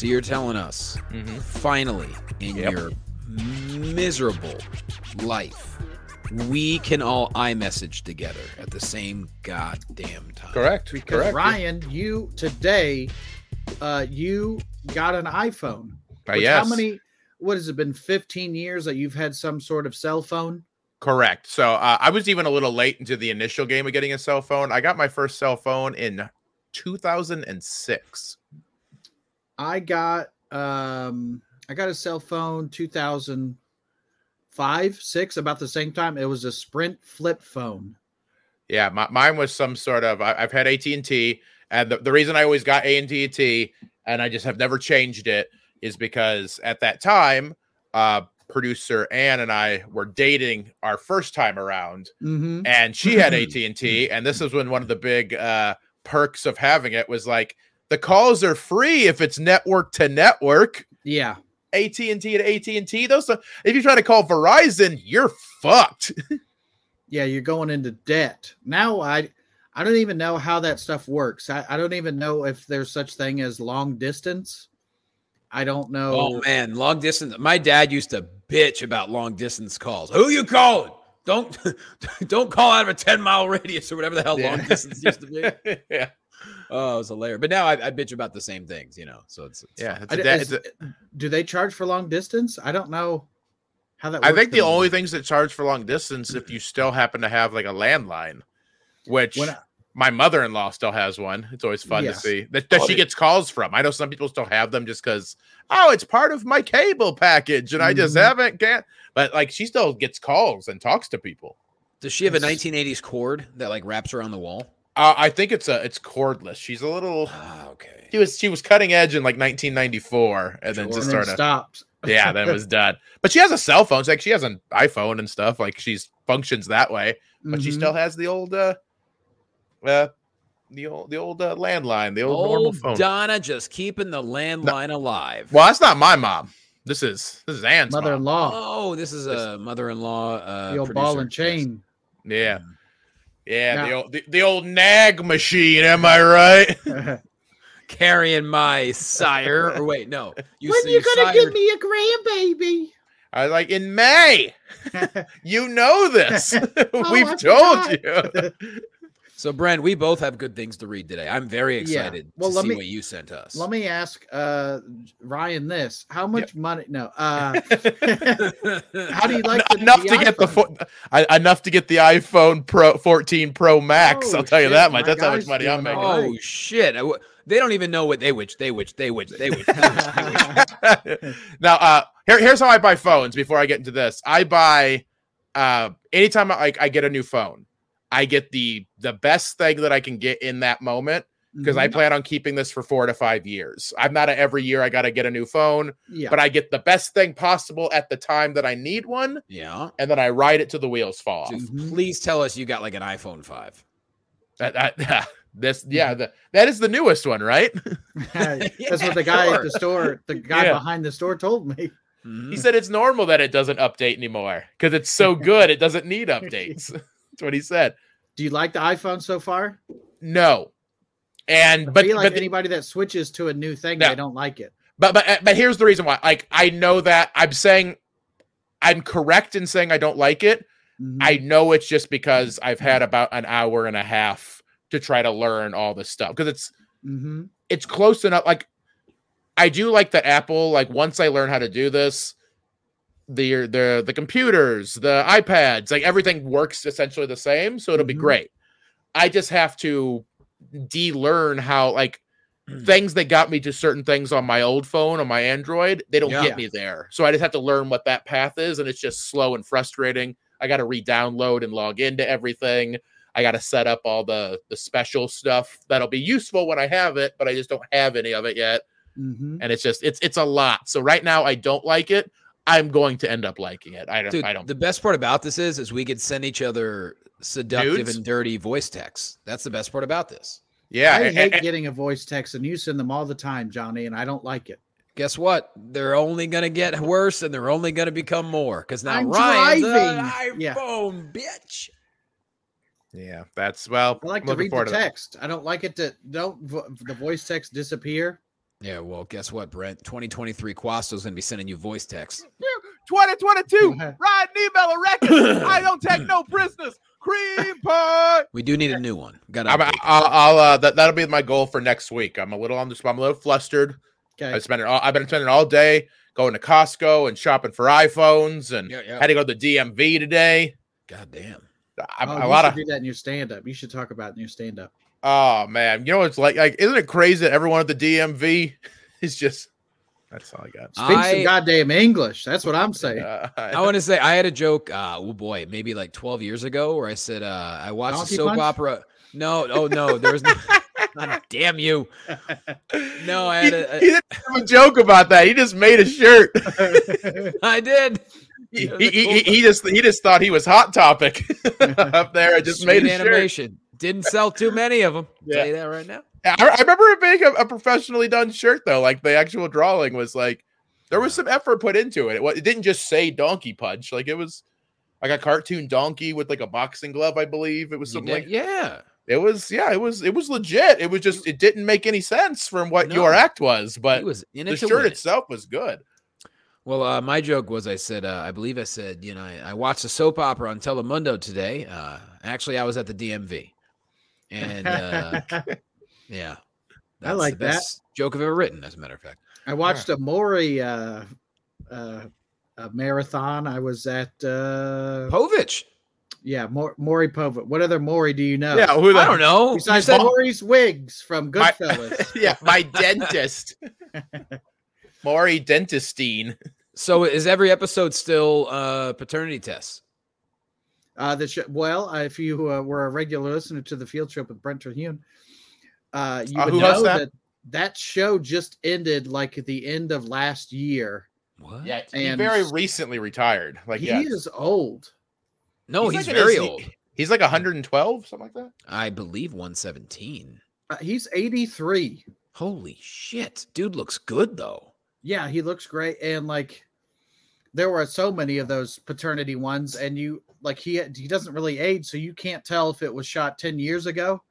So you're telling us finally in Yep. your miserable life, we can all iMessage together at the same goddamn time. Correct. Because Correct. Ryan, you today, uh, you got an iPhone. Uh, yes. How many? What has it been? Fifteen years that you've had some sort of cell phone? Correct. So uh, I was even a little late into the initial game of getting a cell phone. I got my first cell phone in 2006. I got um I got a cell phone 2005, 6 about the same time. It was a Sprint flip phone. Yeah, my, mine was some sort of. I, I've had AT and the, the reason I always got A and T and I just have never changed it is because at that time, uh, producer Ann and I were dating our first time around, Mhm. and she had AT and T, and this is when one of the big uh, perks of having it was like the calls are free if it's network to network. Yeah. AT and T to AT and T. Those, are- if you try to call Verizon, you're fucked. Yeah, you're going into debt. Now I I don't even know how that stuff works. I, I don't even know if there's such thing as long distance. I don't know. Oh man, long distance. My dad used to bitch about long distance calls. Who you calling? Don't don't call out of a 10 mile radius or whatever the hell Yeah. long distance used to be. yeah, Oh, it was hilarious. But now I, I bitch about the same things, you know. So it's, it's yeah. It's I a d- is- it's a- do they charge for long distance? I don't know how that works. I think the only things that charge for long distance if you still happen to have like a landline, which When I- my mother-in-law still has one. It's always fun Yeah. to see that, that Oh, she gets calls from. I know some people still have them just because oh, it's part of my cable package, and I just Mhm. haven't can't. But like she still gets calls and talks to people. Does she have a 1980s cord that like wraps around the wall? Uh, I think it's a it's cordless. She's a little. Ah, okay. She was she was cutting edge in like 1994, and then just and then started. stopped. yeah, then it was done. But she has a cell phone. So like she has an iPhone and stuff. Like she's functions that way. But she Mhm. still has the old uh uh the old the old uh, landline, the old, normal phone. Donna just keeping the landline alive. well, that's not my mom. This is this is Ann's mother-in-law, Oh, this is a mother-in-law. Uh, the old ball and chain. Yeah. Yeah, the old the, the old nag machine, am I right? carrying my sire. Or wait, no. You, s- you gonna give me a grandbaby? I was like in May. You know this. Oh, We've I told you. So, Brent, we both have good things to read today. I'm very Yeah. excited Well, to let see me- what you sent us. Let me ask uh Ryan this: How much money? No, uh, how do you like the, enough the to get the iPhone? fo- I- enough to get the iPhone Pro 14 Pro Max. Oh, I'll tell you that much. my That's how much money I'm doing making. oh right. shit! I w- They don't even know what they which they which they which they which. They which, now, uh, here, here's how I buy phones. Before I get into this, I buy uh, anytime I, I get a new phone, I get the the best thing that I can get in that moment because I Mhm. plan on keeping this for four to five years. I'm not a every year I got to get a new phone, yeah, but I get the best thing possible at the time that I need one, yeah. and then I ride it to the wheels fall off. Dude. Please tell us you got like an iPhone five. That, that, this, yeah, the, that is the newest one, right? that's what the guy at the store, the guy Yeah. behind the store, told me. Mhm. He said it's normal that it doesn't update anymore because it's so good it doesn't need updates. That's what he said. Do you like the iPhone so far? No, and but like but, anybody that switches to a new thing, No. they don't like it. but but but here's the reason why. Like I know that I'm saying I'm correct in saying I don't like it. Mhm. I know it's just because I've had about an hour and a half to try to learn all this stuff because it's Mhm. it's close enough. Like I do like that Apple. Like once I learn how to do this, the the the computers, the iPads, like everything works essentially the same. So it'll be Mhm. great. I just have to de-learn how like things that got me to certain things on my old phone on my Android, they don't Yeah. get me there. So I just have to learn what that path is, and it's just slow and frustrating. I got to re-download and log into everything. I got to set up all the the special stuff that'll be useful when I have it, but I just don't have any of it yet, Mhm. and it's just it's it's a lot. So right now I don't like it. I'm going to end up liking it. I don't. Dude, I don't. the best part about this is, is we could send each other seductive Nudes? and dirty voice texts. That's the best part about this. yeah, I a- hate a- getting a voice text, and you send them all the time, Jonny, and I don't like it. Guess what? They're only going to get worse, and they're only going to become more because now I'm Ryan's driving. an Yeah. bitch. yeah. That's well. I like to read forward the to text. I don't like it to don't vo- the voice text disappear. Yeah, well, guess what, Brent? 2023 Quasto's going to be sending you voice texts. 2022. Uh-huh. Ryan Nebel a. I don't take no prisoners. Cream pie. We do need a new one. Got to I'm, I'll, I'll uh, that that'll be my goal for next week. I'm a little on the spot. I'm a little flustered. I Okay. spent it all, I've been spending all day going to Costco and shopping for iPhones, and Yeah, yeah. had to go to the DMV today. God damn. I'm, Oh, a you lot should of do that in your stand up. You should talk about it in your stand up. Oh man, you know what it's like? Like, isn't it crazy that everyone at the DMV is just? That's all I got. Speak I- some goddamn English. That's what I'm saying. Uh, I want to say I had a joke. Uh, oh boy, maybe like 12 years ago, where I said uh, I watched Donkey a soap Punch? opera. No, oh no, there was no. God damn you! No, I he, had a, he didn't have a joke about that. He just made a shirt. I did. he, That was a he, cool he, he just he just thought he was hot topic up there. I just Sweet made a shirt. Didn't sell too many of them. Yeah. Tell you that right now. I, I remember it being a, a professionally done shirt though. Like the actual drawing was like there was some effort put into it. It, it didn't just say donkey punch. Like it was like a cartoon donkey with like a boxing glove, I believe. It was something did- like yeah. it was. Yeah, it was. It was legit. It was just it didn't make any sense from what No. your act was, but was in the it to shirt it. itself was good. Well, uh, my joke was I said, uh, I believe I said, you know, I, I watched a soap opera on Telemundo today. Uh, actually, I was at the DMV. And uh, yeah. that's the like that. best Joke I've ever written, as a matter of fact. I watched a Maury uh, uh, a marathon. I was at uh, Povich. yeah, Maury, Maury Povich. What other Maury do you know? Yeah, who the I don't know. You Besides said- Morrie's wigs from My- Goodfellas. yeah, my dentist, Maury Dentistine. so is every episode still uh, paternity tests? Uh, the sh- well, uh, if you uh, were a regular listener to the field trip with Brent Terhune, uh, you Uh, would know that? that? that show just ended like at the end of last year. What? Yeah, he And- very recently retired. Like he yeah, is old. No, he's, like very his- old. He's like 112, something like that. I believe 117. Uh, he's 83. Holy shit. Dude looks good, though. Yeah, he looks great. And like, there were so many of those paternity ones, and you like he he doesn't really age, so you can't tell if it was shot 10 years ago.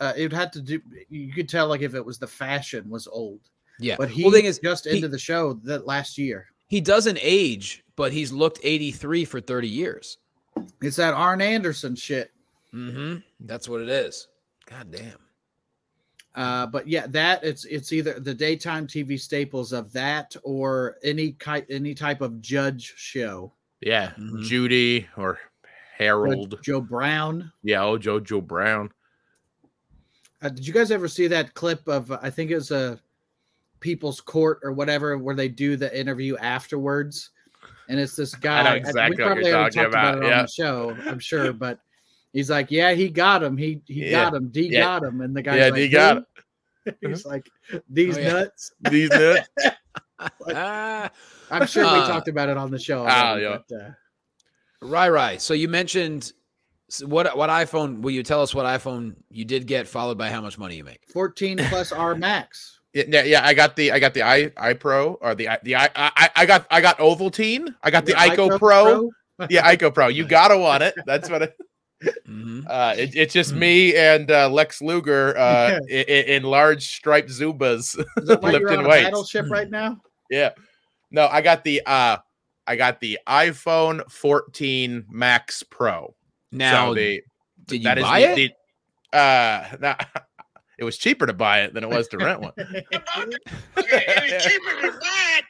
Uh, it had to do. You could tell like if it was the fashion was old, Yeah. but he well, thing is, just he- into the show that last year. he doesn't age, but he's looked 83 for 30 years. It's that Arn Anderson shit. Mm-hmm. That's what it is. God damn. Uh, but yeah, that it's it's either the daytime TV staples of that or any ki- any type of judge show. Yeah, Mhm. Judy or Harold. Joe Brown. Yeah, oh Joe Joe Brown. Uh, did you guys ever see that clip of uh, I think it was a People's Court or whatever where they do the interview afterwards, and it's this guy. know I- exactly we what probably you're already talking talked about, about, it yeah. on the show, I'm sure, but he's like, "Yeah, he got him. He he Yeah. got him. D Yeah. got him." And the guy's Yeah, like, D got "Who?" He's like, "These Oh, yeah. nuts." These nuts. Ah, I'm sure we Uh, talked about it on the show. ah, already, yeah. but, uh, Rai Rai. So you mentioned s- what what iPhone? Will you tell us what iPhone you did get, followed by how much money you make? 14 plus R Max. Yeah, yeah, yeah, I got the I got the i i Pro or the i the i I, I got I got Ovaltine. I got the Ico Pro. Yeah, Ico Pro. You gotta want it. That's what it, Mm-hmm. uh it, it's just me and uh Lex Luger uh in, in large striped Zubaz. Is that why you're Lifting on a weights. battleship right now? yeah. No, I got the uh I got the iPhone 14 Max Pro. Now, so the did you that is buy the, it? the- uh not, it was cheaper to buy it than it was to rent one. It was cheaper than that.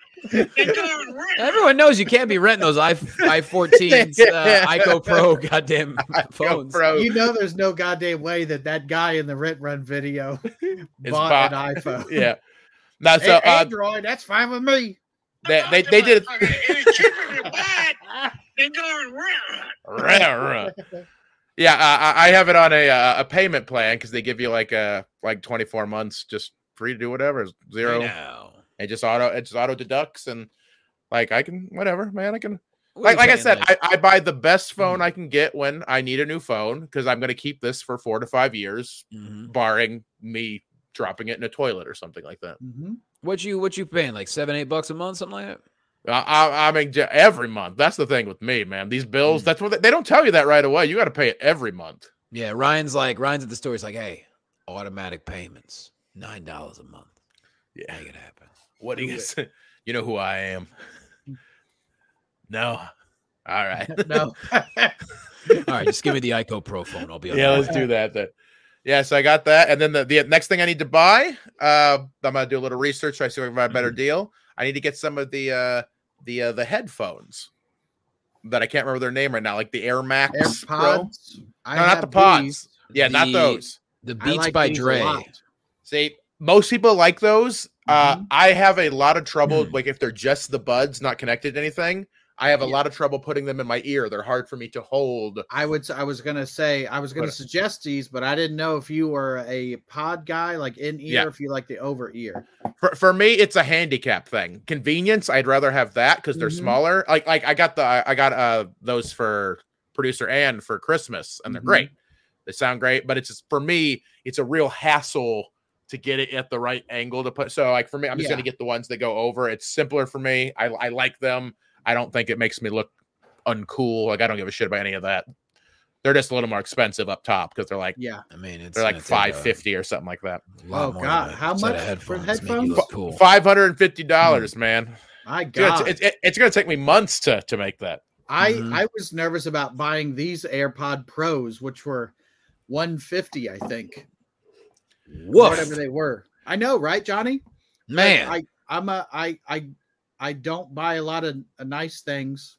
Everyone knows you can't be renting those i i 14s, uh, Ico Pro, goddamn phones. Pro. You know, there's no goddamn way that that guy in the rent run video Is bought bought- an iPhone. Yeah. Now, so uh, Android, that's fine with me. They, they, they did it. Yeah, I I have it on a uh, a payment plan because they give you like uh like 24 months just free to do whatever zero. It just auto it just auto deducts and like I can whatever man I can like like I said like- I, I buy the best phone Mhm. I can get when I need a new phone because I'm gonna keep this for four to five years Mhm. barring me dropping it in a toilet or something like that. Mhm. What you what you paying like seven eight bucks a month something like that. I, I, I mean every month. That's the thing with me, man. These bills. Mm. That's what they, they don't tell you that right away. You got to pay it every month. Yeah, Ryan's like Ryan's at the store. He's like, hey, automatic payments, nine dollars a month. Yeah. Make it happen. What do Do you say? You know who I am. No. All right. No. All right, just give me the Ico Pro phone. I'll be yeah, let's do that then. Yeah, so I got that, and then the, the next thing I need to buy, uh, I'm gonna do a little research. Try to see if I can find a better deal. I need to get some of the uh, the uh, the headphones that I can't remember their name right now, like the Air Max Pro. AirPods. I No, not the pods. these. Yeah, not those. The Beats like by Dre. See, most people like those. Uh, Mhm. I have a lot of trouble, Mm. like if they're just the buds, not connected to anything. I have a Yeah. lot of trouble putting them in my ear. They're hard for me to hold. I would. I was gonna say I was gonna What- suggest these, but I didn't know if you were a pod guy, like in ear, Yeah. if you like the over ear. For, for me, it's a handicap thing. Convenience, I'd rather have that because they're Mhm. smaller. Like like I got the I got uh those for producer Ann for Christmas, and they're Mhm. great. They sound great, but it's just for me, it's a real hassle to get it at the right angle to put. So like for me, I'm just Yeah. gonna get the ones that go over. It's simpler for me. I I like them. I don't think it makes me look uncool. Like I don't give a shit about any of that. They're just a little more expensive up top because they're like Yeah. I mean, it's they're like gonna take a five fifty or something like that. Oh, God, how much for headphones to headphones? cool. Five hundred and fifty dollars, man. My It's gonna, God, t- it's, it- it's gonna take me months to to make that. I Mhm. I was nervous about buying these AirPod Pros, which were 150, I think, Woof, whatever they were. I know, right, Jonny? man. I I'm a I I I don't buy a lot of uh, nice things,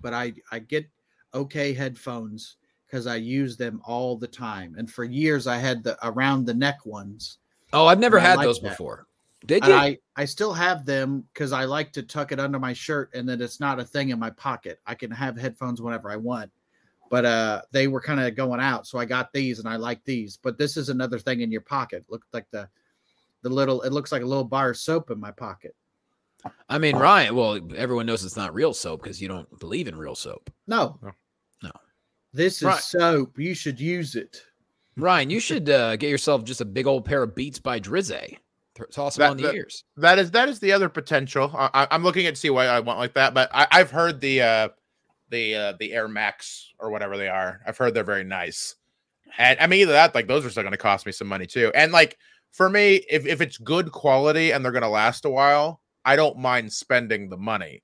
but I I get okay headphones because I use them all the time. And for years I had the around the neck ones. oh, I've never had those that. before. Did And you? I I still have them because I like to tuck it under my shirt and then it's not a thing in my pocket. I can have headphones whenever I want. But uh they were kind of going out, so I got these and I like these. But this is another thing in your pocket. Looked like the the little it looks like a little bar of soap in my pocket. I mean, Ryan. Well, everyone knows it's not real soap because you don't believe in real soap. No. No. No. This is Right. soap. You should use it. Ryan, you should uh, get yourself just a big old pair of Beats by Drizzy. Toss them That- on the that- ears. That is that is the other potential. I, I- I'm looking at see why I want like that, but I, I've heard the uh the uh the Air Max or whatever they are. I've heard they're very nice. And I mean either that, like those are still gonna cost me some money too. And like for me, if, if it's good quality and they're gonna last a while, I don't mind spending the money.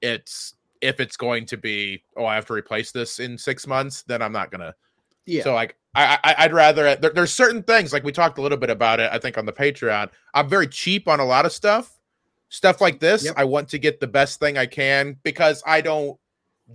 It's if it's going to be, oh, I have to replace this in six months, then I'm not gonna Yeah. So like I, I I'd rather there, there's certain things like we talked a little bit about it I think on the Patreon. I'm very cheap on a lot of stuff. Stuff like this, Yep. I want to get the best thing I can because I don't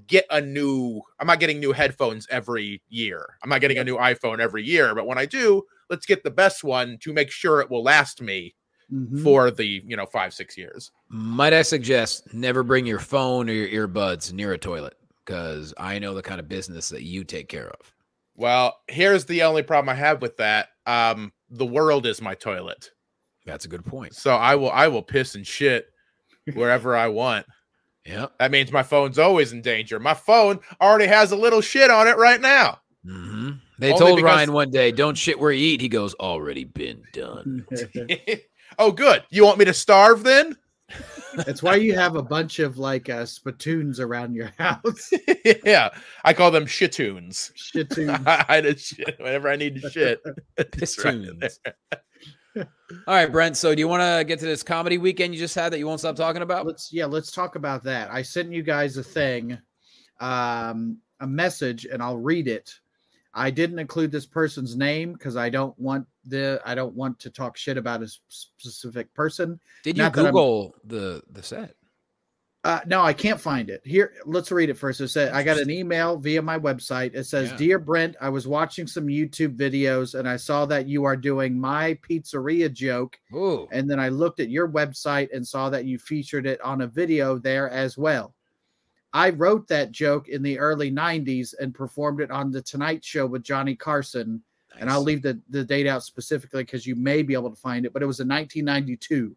get a new I'm not getting new headphones every year. I'm not getting a new iPhone every year, but when I do, let's get the best one to make sure it will last me Mhm. for the, you know, 5 6 years. Might I suggest never bring your phone or your earbuds near a toilet because I know the kind of business that you take care of. Well, here's the only problem I have with that. Um the world is my toilet. That's a good point. So I will I will piss and shit wherever I want. Yeah. That means my phone's always in danger. My phone already has a little shit on it right now. hmm They Only told because- Ryan one day, "Don't shit where you eat." He goes, "Already been done." oh, good. You want me to starve then? That's why you have a bunch of like uh, spittoons around your house. yeah, I call them shittoons. Shittoons. I just shit whenever I need to shit. It's right Pistoons. All right, Brent. So, do you want to get to this comedy weekend you just had that you won't stop talking about? let's yeah let's talk about that i sent you guys a thing um a message and i'll read it I didn't include this person's name because I don't want the I don't want to talk shit about a specific person. Did you Not Google the the set? Uh, no, I can't find it. Here, let's read it first. It said I got an email via my website. It says, Yeah. "Dear Brent, I was watching some YouTube videos and I saw that you are doing my pizzeria joke, Ooh. and then I looked at your website and saw that you featured it on a video there as well. I wrote that joke in the early '90s and performed it on the Tonight Show with Johnny Carson. And I'll leave the, the date out specifically because you may be able to find it, but it was in 1992.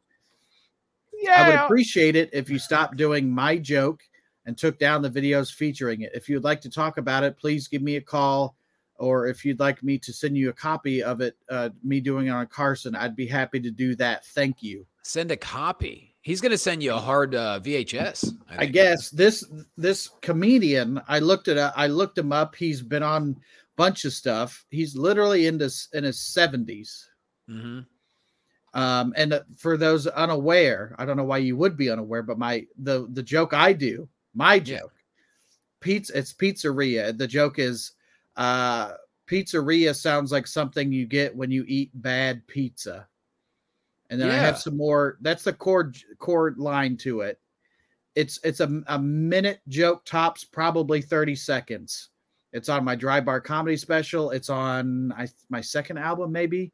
Yeah. I would appreciate it if you stopped doing my joke and took down the videos featuring it. If you'd like to talk about it, please give me a call. Or if you'd like me to send you a copy of it, uh, me doing it on Carson, I'd be happy to do that. Thank you. Send a copy. He's gonna send you a hard uh, VHS. I think. guess this this comedian, I looked at I looked him up. He's been on a bunch of stuff. He's literally in this in his seventies. Mhm. Um, and uh, for those unaware, I don't know why you would be unaware, but my the the joke I do, my Yeah. joke, pizza, it's pizzeria. The joke is, uh, pizzeria sounds like something you get when you eat bad pizza. And then I have some more. That's the core core line to it. It's it's a, a minute joke tops, probably thirty seconds. It's on my dry bar comedy special. It's on I my second album, maybe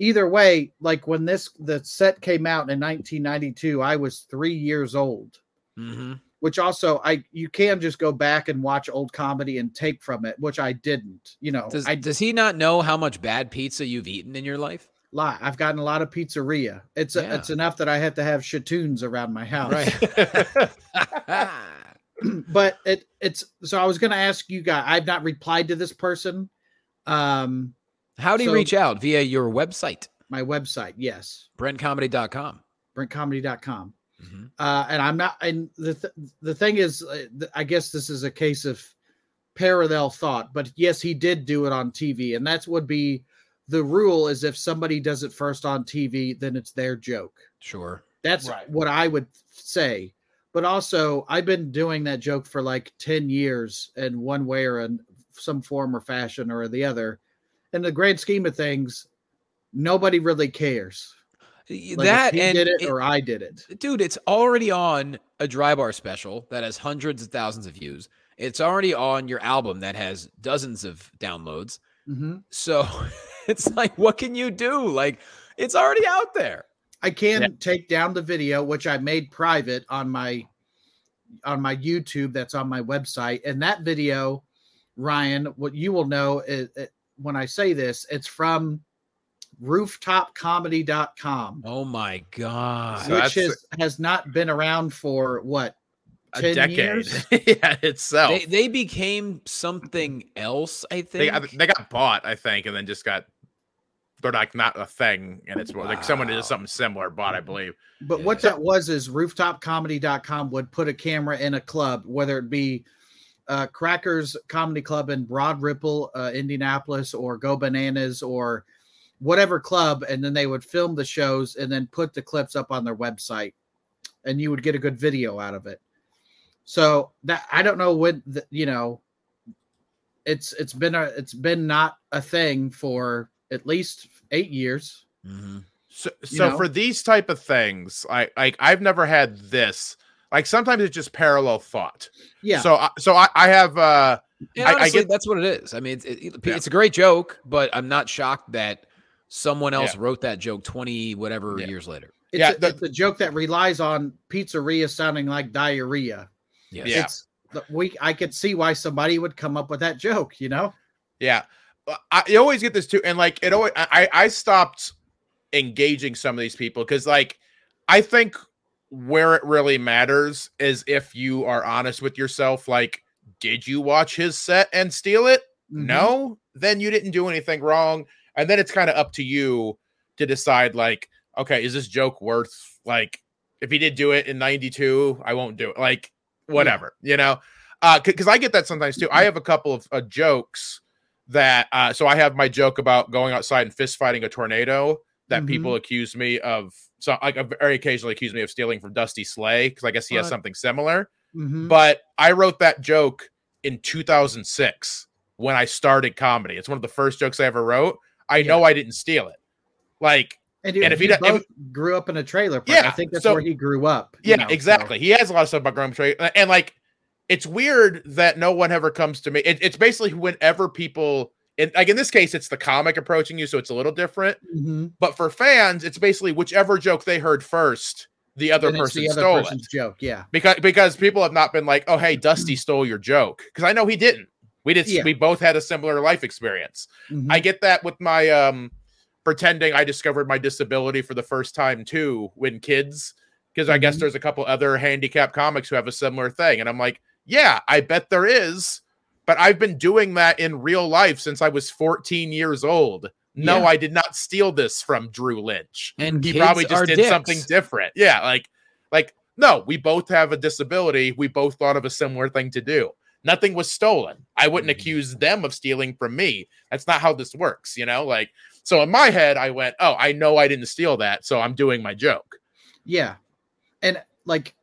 either way, like when this the set came out in 1992, I was three years old. Mhm. Which also, I you can just go back and watch old comedy and take from it, which I didn't. You know, Does I does he not know how much bad pizza you've eaten in your life? Lie. I've gotten a lot of pizzeria. It's Yeah. it's enough that I have to have shatoons around my house. Right. but it it's so I was going to ask you guys. I've not replied to this person. Um, How do you So- reach out via your website, my website, yes, brentcomedy.com? brentcomedy.com. Mhm. uh, and I'm not. And the th- the thing is, uh, I guess this is a case of parallel thought. But yes, he did do it on TV, and that would be the rule. Is if somebody does it first on TV, then it's their joke. Sure. That's Right. what I would say. But also, I've been doing that joke for like ten years, in one way or in some form or fashion or the other. In the grand scheme of things, nobody really cares. Like, that he and did it, it- or I did it. dude, it's already on a dry bar special that has hundreds of thousands of views. It's already on your album that has dozens of downloads. hmm So it's like, what can you do? Like, it's already out there. I can Yeah. take down the video, which I made private on my on my YouTube. That's on my website, and that video, Ryan, what you will know is it, when I say this, it's from rooftopcomedy.com, Oh my god. Which that's- has has not been around for what a 10 decade. years? yeah, itself. they they became something else, I They, think. got, they got bought, I think, and then just got they're like not a thing, and it's more like someone did something similar, but I believe. But what that was is rooftopcomedy.com would put a camera in a club, whether it be uh, Crackers Comedy Club in Broad Ripple, uh, Indianapolis, or Go Bananas, or whatever club, and then they would film the shows and then put the clips up on their website, and you would get a good video out of it. So that I don't know when the, you know, it's it's been a it's been not a thing for at least eight years. Mhm. So, You so know? for these type of things, I like I've never had this. Like sometimes it's just parallel thought. Yeah. So, I, so I, I have. uh And I- I get- that's what it is. I mean, it's, it, Yeah. a great joke, but I'm not shocked that someone else Yeah. wrote that joke 20 whatever Yeah. years later. It's, Yeah, a, the- it's a joke that relies on pizzeria sounding like diarrhea. Yes. Yeah. It's we. I could see why somebody would come up with that joke. You know, Yeah, I always get this too, and like it always. I I stopped engaging some of these people because like I think where it really matters is if you are honest with yourself. Like, did you watch his set and steal it? Mhm. No, then you didn't do anything wrong, and then it's kind of up to you to decide. Like, okay, is this joke worth like? If he did do it in '92, I won't do it. Like, whatever, you know. Uh, because I get that sometimes too. I have a couple of uh, jokes that uh so I have my joke about going outside and fist fighting a tornado that Mhm. people accuse me of so like very occasionally accuse me of stealing from Dusty Slay because I guess he has something similar. Mhm. But I wrote that joke in 2006 when I started comedy. It's one of the first jokes I ever wrote. I know I didn't steal it. Like, And, dude, And if he if- grew up in a trailer park. I think that's so- where he grew up. you yeah, know, so- exactly. He has a lot of stuff about Graham Trade, and like, it's weird that no one ever comes to me. It, it's basically whenever people, and like in this case, it's the comic approaching you, so it's a little different. Mhm. But for fans, it's basically whichever joke they heard first, the other And person the other stole it. joke. Yeah. because because people have not been like, oh hey, Dusty stole your joke because I know he didn't. We did. Yeah. We both had a similar life experience. Mhm. I get that with my um pretending I discovered my disability for the first time too when kids because I guess Mhm. there's a couple other handicapped comics who have a similar thing and I'm like, yeah, I bet there is, but I've been doing that in real life since I was 14 years old. No, Yeah. I did not steal this from Drew Lynch. And He probably just did dicks. something different. Yeah, like like no, we both have a disability. We both thought of a similar thing to do. Nothing was stolen. I wouldn't Mhm. accuse them of stealing from me. That's not how this works, you know? Like so in my head I went, "Oh, I know I didn't steal that, so I'm doing my joke." Yeah, and like,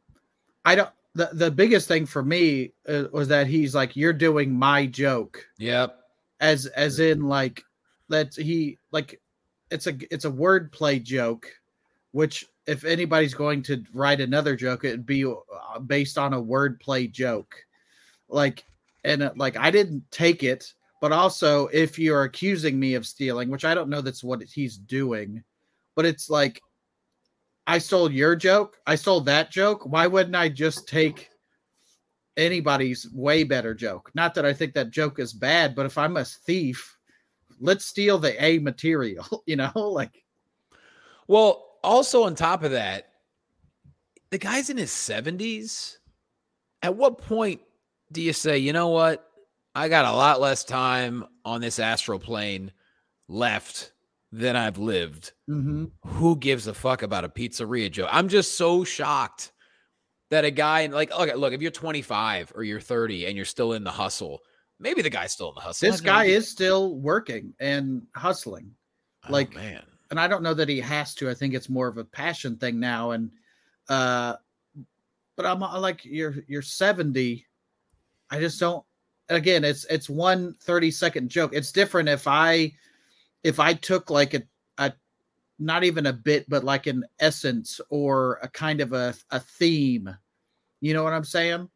I don't. The the biggest thing for me uh, was that he's like, "You're doing my joke," Yep. as as in like that he like it's a it's a wordplay joke, which if anybody's going to write another joke, it'd be uh, based on a wordplay joke, like and uh, like I didn't take it, but also if you're accusing me of stealing, which I don't know that's what he's doing, but it's like I stole your joke. I stole that joke. Why wouldn't I just take anybody's way better joke? Not that I think that joke is bad, but if I'm a thief, let's steal the A material, you know? Like, Well, also on top of that, the guy's in his 70s. At what point do you say, you know what? I got a lot less time on this astral plane left than I've lived. Who gives a fuck about a pizzeria joke? I'm just so shocked that a guy like okay, look, if you're 25 or you're 30 and you're still in the hustle, maybe the guy's still in the hustle. This guy is still working and hustling. Oh, like- man. and I don't know that he has to. I think it's more of a passion thing now. And uh but I'm uh, like you're you're 70. I just don't again it's it's one 30 second joke. It's different if I if I took like a a not even a bit, but like an essence or a kind of a, a theme. You know what I'm saying?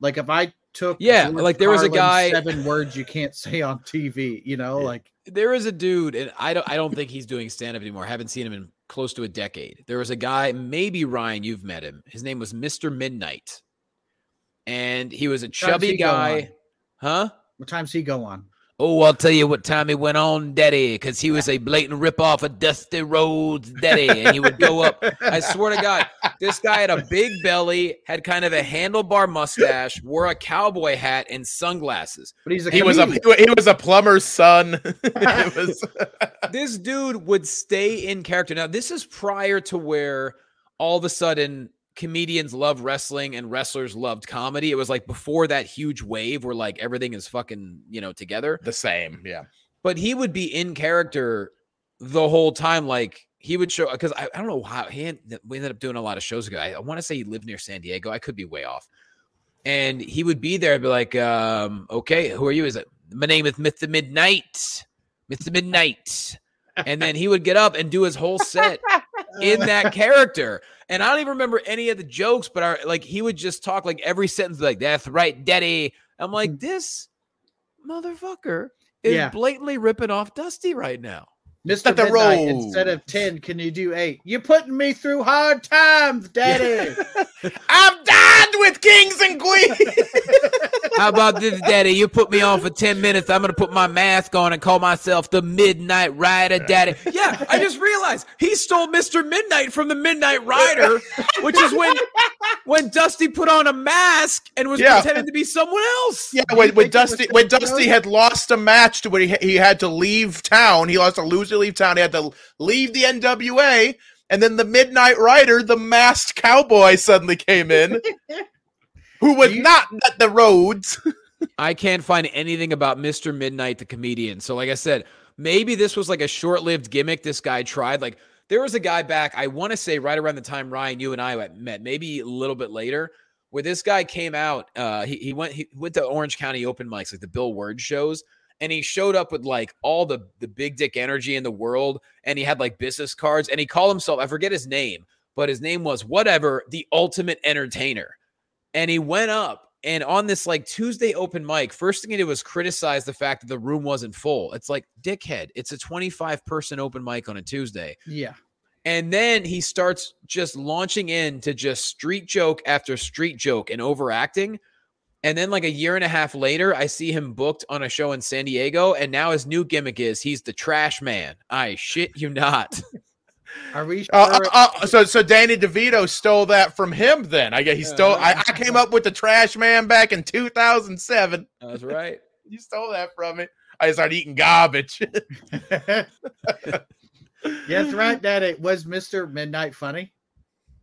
Like if I took Yeah, George like there was a guy- seven words you can't say on TV, you know, eh, like there is a dude, and I don't I don't think he's doing stand-up anymore. I haven't seen him in close to a decade. There was a guy, maybe Ryan, you've met him. His name was Mr. Midnight. And he was a chubby he go on? guy. Huh? what times he go on? Oh, I'll tell you what time he went on, Daddy, because he was a blatant ripoff of Dusty Rhodes, Daddy. And he would go up. I swear to God, this guy had a big belly, had kind of a handlebar mustache, wore a cowboy hat and sunglasses. But he's a He was a he was a plumber's son. was this dude would stay in character. Now, this is prior to where all of a sudden comedians love wrestling and wrestlers loved comedy. It was like before that huge wave where like everything is fucking, you know, together. the same, yeah. But he would be in character the whole time. Like he would show because I, I don't know how he had, we ended up doing a lot of shows ago. I, I want to say he lived near San Diego. I could be way off. And he would be there and be like, um, okay, who are you? Is it my name is Mr. Midnight? Mr. Midnight. And then he would get up and do his whole set in that character. And I don't even remember any of the jokes, but our, like he would just talk like every sentence, like, that's right, Daddy. I'm like, mm-hmm. this motherfucker is Yeah. blatantly ripping off Dusty right now. Mr. Let the Midnight, road. instead of 10, can you do eight? You're putting me through hard times, Daddy. I'm done with kings and queens. How about this, Daddy? You put me on for 10 minutes. I'm going to put my mask on and call myself the Midnight Rider, Daddy. Yeah, I just realized he stole Mr. Midnight from the Midnight Rider, which is when when Dusty put on a mask and was Yeah. pretending to be someone else. Yeah, when, when think it was Dusty when? Dusty had lost a match to where he, he had to leave town, he lost a loser to leave town. He had to leave the NWA, and then the Midnight Rider, the masked cowboy, suddenly came in, who was you- not at the roads. I can't find anything about Mr. Midnight, the comedian. So, like I said, maybe this was like a short lived gimmick this guy tried. Like, there was a guy back, I want to say right around the time Ryan, you and I met, maybe a little bit later, where this guy came out. Uh, he, he went he went to Orange County open mics, like the Bill Word shows, and he showed up with like all the the big dick energy in the world and he had like business cards and he called himself I forget his name but his name was whatever the ultimate entertainer and he went up and on this like Tuesday open mic first thing he did was criticize the fact that the room wasn't full it's like dickhead it's a 25 person open mic on a Tuesday Yeah. and then he starts just launching into just street joke after street joke and overacting. And then, like a year and a half later, I see him booked on a show in San Diego. And now his new gimmick is he's the trash man. I shit you not. Are we sure? Uh, uh, uh, so so Danny DeVito stole that from him. Then I guess he stole. I, I came up with the trash man back in 2007. That's right. You stole that from me. I started eating garbage. yes, right, Daddy. Was Mr. Midnight funny?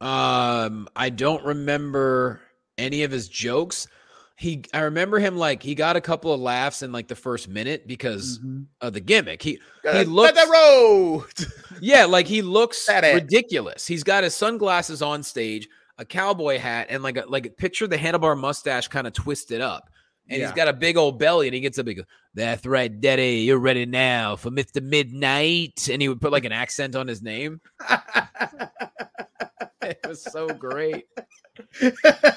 Um, I don't remember any of his jokes. He, I remember him like he got a couple of laughs in like the first minute because Mhm. of the gimmick. He, Gotta he looks, that road. Yeah, like he looks ridiculous. He's got his sunglasses on stage, a cowboy hat, and like a like picture the handlebar mustache kind of twisted up. And Yeah. he's got a big old belly, and he gets a big. That's right, Daddy. You're ready now for Mister Midnight, and he would put like an accent on his name. It was so great.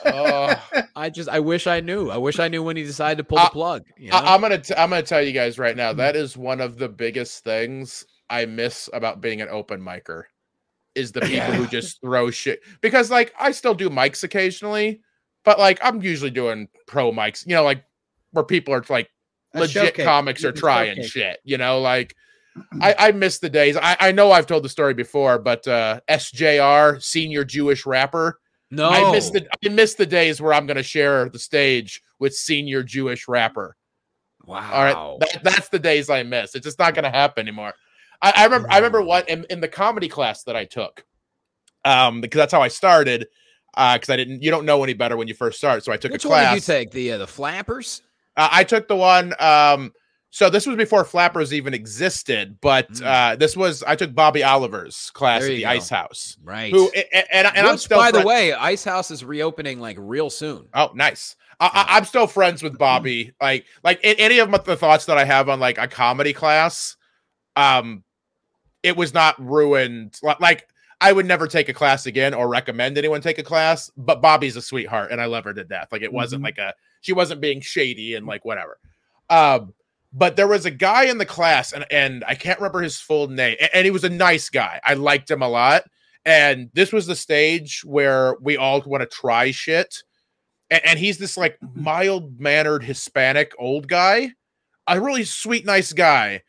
Oh. I just, I wish I knew. I wish I knew when he decided to pull Uh, the plug. You know? I, am gonna t- I'm gonna tell you guys right now. That is one of the biggest things I miss about being an open micer. Is the people who just throw shit because like I still do mics occasionally, but like I'm usually doing pro mics. You know, like where people are like A legit showcase. comics are trying showcase. shit. You know, like I, I miss the days. I, I know I've told the story before, but uh SJR, senior Jewish rapper. no, I miss the I miss the days where I'm gonna share the stage with senior Jewish rapper. wow. All right, that, that's the days I miss. It's just not going to happen anymore. I, I remember. I remember what in, in the comedy class that I took, um, because that's how I started. Uh, because I didn't. You don't know any better when you first start. So I took Which a one class. did you take? The uh, the flappers. Uh, I took the one. Um, so this was before flappers even existed, but Mm. uh, this was I took Bobby Oliver's class at the go. Ice House. Right. Who and, and, and I'm still by the way, Ice House is reopening like real soon. Oh, nice. I, I, I'm still friends with Bobby. Like, like any of my, the thoughts that I have on like a comedy class, um, it was not ruined. Li- Like, I would never take a class again or recommend anyone take a class. But Bobby's a sweetheart, and I love her to death. Like, it wasn't Mhm. like a she wasn't being shady and like whatever. Um, but there was a guy in the class, and and I can't remember his full name, a- and he was a nice guy. I liked him a lot. And this was the stage where we all want to try shit and, and he's this like mild mannered Hispanic old guy, a really sweet, nice guy.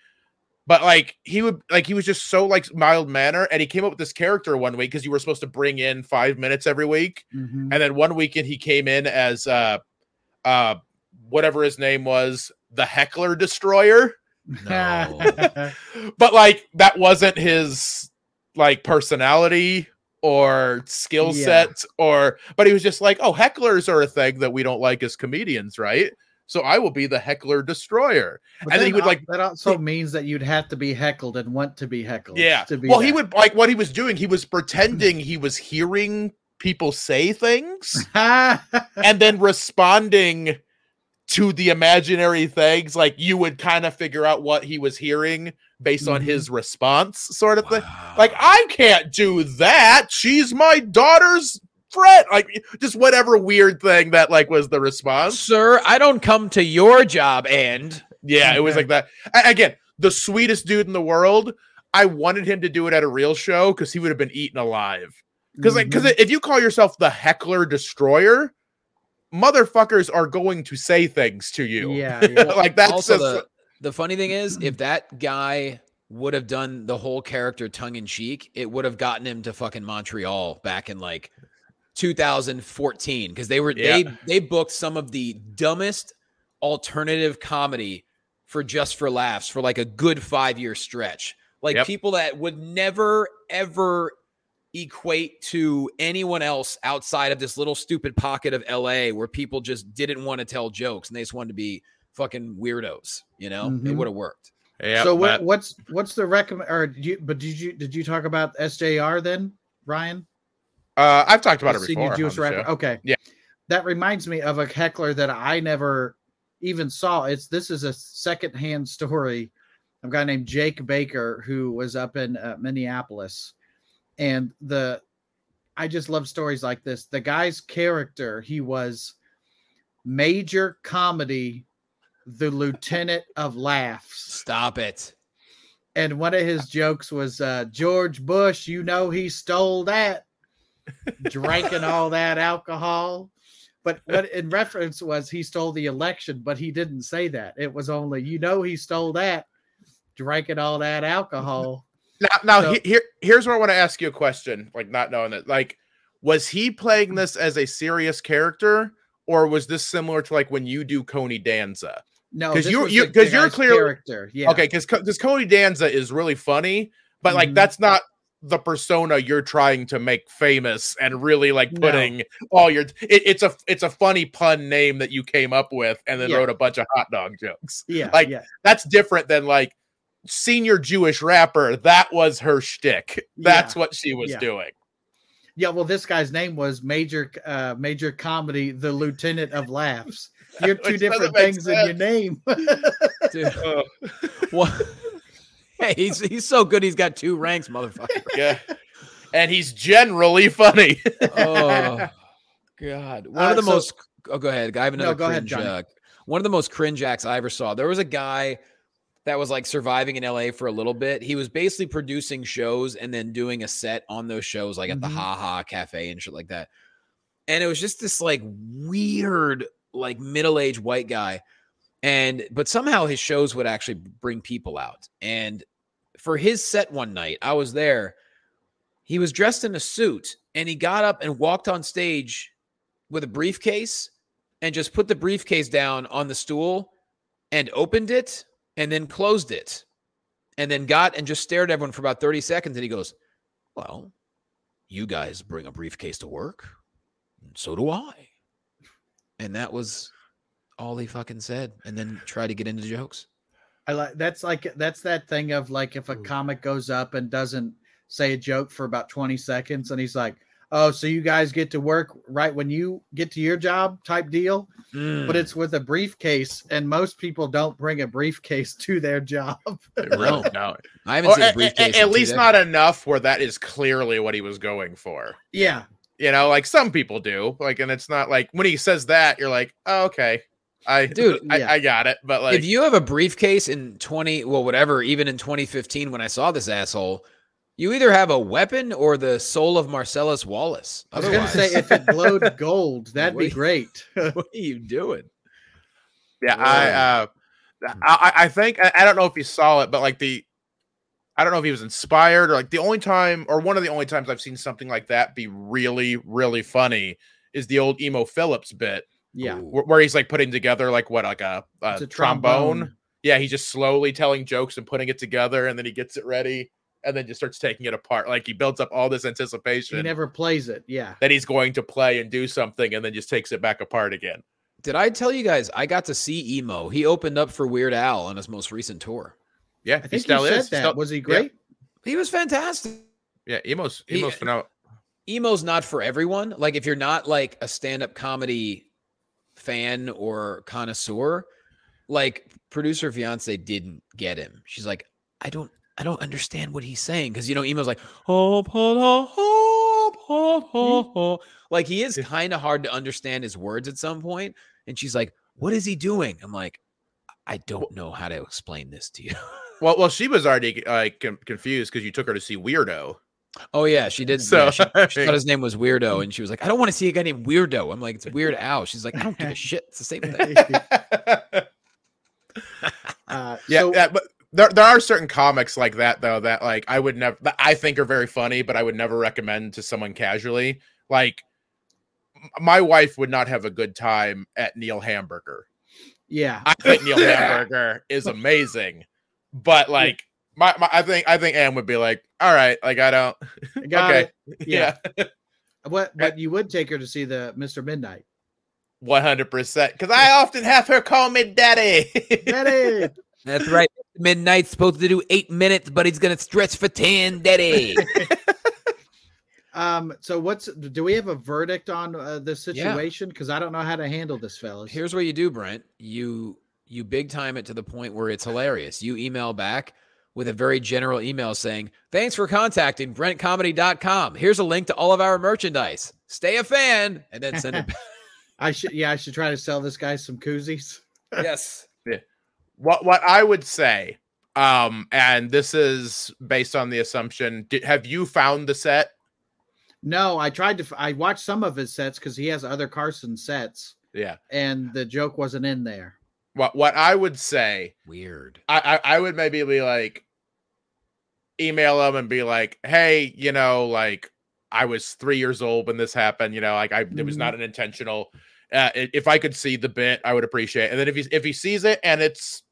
But like he would like he was just so like mild manner, and he came up with this character one week because you were supposed to bring in five minutes every week, Mhm. and then one weekend he came in as uh uh whatever his name was, the heckler destroyer. No. But like that wasn't his like personality or skill Yeah. set or but he was just like, oh, hecklers are a thing that we don't like as comedians, right? So I will be the heckler destroyer. But And then he would, like- that also means that you'd have to be heckled and want to be heckled. Yeah. To be Well, he would like what he was doing, he was pretending he was hearing people say things and then responding to the imaginary things. Like you would kind of figure out what he was hearing based on Mhm. his response, sort of thing. Like I can't do that. She's my daughter's friend. Like just whatever weird thing that like was the response. sir, I don't come to your job and Yeah, it was like that. A- Again, the sweetest dude in the world. I wanted him to do it at a real show because he would have been eaten alive. Because like, because mm-hmm. if you call yourself the heckler destroyer, motherfuckers are going to say things to you. Yeah, yeah. like that's also just, the the funny thing is if that guy would have done the whole character tongue in cheek, it would have gotten him to fucking Montreal back in like 2014 because they were Yeah. they they booked some of the dumbest alternative comedy for just for laughs for like a good 5 year stretch. Like Yep. people that would never ever equate to anyone else outside of this little stupid pocket of LA where people just didn't want to tell jokes and they just wanted to be fucking weirdos, you know? It Mhm. would have worked. yeah, so what, what's what's the recommend or did you but did you did you talk about SJR then, Ryan? Uh, I've talked about The it senior before. Jewish on the rapper. show. Okay. Yeah. That reminds me of a heckler that I never even saw it's this is a secondhand story of a guy named Jake Baker who was up in uh, Minneapolis, and the I just love stories like this. The guy's character, he was major comedy, the lieutenant of laughs. Stop it. And one of his jokes was uh, George Bush, you know, he stole that, drinking all that alcohol. But what in reference was he stole the election, but he didn't say that. It was only, you know, he stole that, drinking all that alcohol. Now, now So- he- here, here's where I want to ask you a question. Like, not knowing that, like, was he playing this as a serious character, or was this similar to like when you do Coney Danza? No, because you- you- the 'cause you're guy's clear- character. Yeah. Okay, because because Coney Danza is really funny, but like Mhm. that's not the persona you're trying to make famous and really like No. putting all your. It, it's a it's a funny pun name that you came up with and then Yeah. wrote a bunch of hot dog jokes. Yeah. like- yeah. That's different than like senior Jewish rapper. That was her shtick. That's what she was Yeah. doing. Yeah, well, this guy's name was Major uh Major Comedy, the Lieutenant of Laughs. You're two Which different doesn't things in your name. Dude, Oh, what? Hey, he's he's so good. He's got two ranks, motherfucker. yeah, and he's generally funny. Oh God! One Uh, of the so- most. Oh, go ahead. I have another go ahead, cringe. Johnny. uh, one of the most cringe acts I ever saw. There was a guy that was like surviving in LA for a little bit. He was basically producing shows and then doing a set on those shows, like at the Mhm. Ha Ha Cafe and shit like that. And it was just this like weird, like middle aged white guy. And but somehow his shows would actually bring people out. And for his set one night, I was there. He was dressed in a suit and he got up and walked on stage with a briefcase and just put the briefcase down on the stool and opened it and then closed it and then got and just stared at everyone for about 30 seconds and he goes well you guys bring a briefcase to work so do i and that was all he fucking said and then try to get into jokes I like that's like that's that thing of like if a Ooh. comic goes up and doesn't say a joke for about 20 seconds and he's like, Oh, so you guys get to work right when you get to your job type deal, but Mm. it's with a briefcase, and most people don't bring a briefcase to their job. no, no. i haven't Or seen a a- a- briefcase at least not enough where that is clearly what he was going for. yeah. You know, like some people do. Like, and it's not like when he says that, you're like, oh, okay, I, Dude, I, yeah. I got it. But like, if you have a briefcase in 20 well whatever even in 2015 when i saw this asshole you either have a weapon or the soul of marcellus wallace I was gonna say if it glowed gold, that'd be great. what are you doing yeah, I, uh, I, I think I, I don't know if you saw it, but like the, I don't know if he was inspired or like the only time or one of the only times I've seen something like that be really, really funny is the old emo Philips bit yeah. Where, where he's like putting together like what like a, a, It's a trombone. trombone. Yeah, he's just slowly telling jokes and putting it together, and then he gets it ready, and then just starts taking it apart. Like he builds up all this anticipation. He never plays it. Yeah. that he's going to play and do something, and then just takes it back apart again. did i tell you guys i got to see emo he opened up for weird al on his most recent tour Yeah, I he think still you said is. that. Still- Was he great? he was fantastic yeah, emo's He- emo's phenomenal. emo's not for everyone like if you're not like a stand-up comedy fan or connoisseur like producer fiance didn't get him. She's like i don't i don't understand what he's saying. Because you know emo's like oh, oh, oh, oh, oh, oh. like he is kind of hard to understand his words at some point and she's like what is he doing? I'm like i don't know how to explain this to you. Well, well, she was already like confused because you took her to see Weirdo. Oh yeah, she did. So, yeah, she, she thought his name was Weirdo, and she was like, "I don't want to see a guy named Weirdo." I'm like, "It's Weird Al." She's like, "I don't give a shit. It's the same thing." Uh, yeah, so- yeah, but there there are certain comics like that though that like I would never that I think are very funny, but I would never recommend to someone casually. Like my wife would not have a good time at Neil Hamburger. yeah. I think Neil Hamburger is amazing, but like my, my I think I think Anne would be like, all right, like I don't Got okay, it. yeah, What? But you would take her to see the Mr. Midnight. one hundred percent. Because I often have her call me daddy. Daddy. That's right. Midnight's supposed to do eight minutes, but he's gonna stretch for ten, Daddy. Um. So what's do we have a verdict on uh, the situation? Because I don't know how to handle this, fellas. Here's what you do, Brent. You you big time it to the point where it's hilarious. You email back with a very general email saying, "Thanks for contacting BrentComedy.com. Here's a link to all of our merchandise. Stay a fan," and then send it. back. I should. Yeah, I should try to sell this guy some koozies. yes. What what I would say, um, and this is based on the assumption. Did, have you found the set? No, I tried to. f- I watched some of his sets because he has other Carson sets, Yeah. and the joke wasn't in there. What what I would say, Weird. I I, I would maybe be like, email him and be like, hey, you know, like I was three years old when this happened. You know, like I it was Mhm. not an intentional. Uh, if I could see the bit, I would appreciate. it. And then if he if he sees it and it's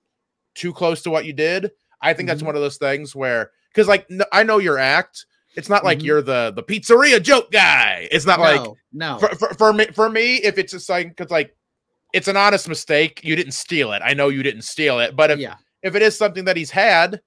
too close to what you did, I think that's Mhm. one of those things where because like I know your act. It's not like Mhm. you're the the pizzeria joke guy. It's not like no, no. for, for, for me for me if it's just like because like it's an honest mistake you didn't steal it i know you didn't steal it but if yeah, if it is something that he's had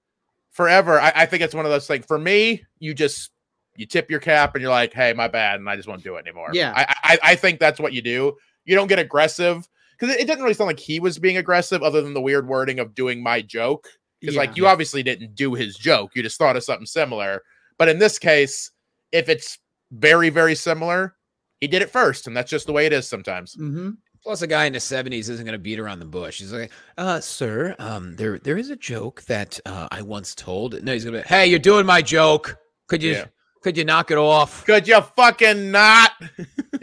forever. I, I think it's one of those things. For me you just you tip your cap and you're like hey my bad and i just won't do it anymore. Yeah. i i, I think that's what you do. You don't get aggressive because it, it didn't really sound like he was being aggressive other than the weird wording of doing my joke because yeah. like you obviously didn't do his joke. You just thought of something similar. But in this case if it's very very similar he did it first and that's just the way it is sometimes. Hmm Plus, a guy in his seventies isn't going to beat around the bush. He's like, "Uh, sir, um, there there is a joke that uh, I once told." No, he's gonna be, "Hey, you're doing my joke. Could you Yeah. could you knock it off?" could you fucking not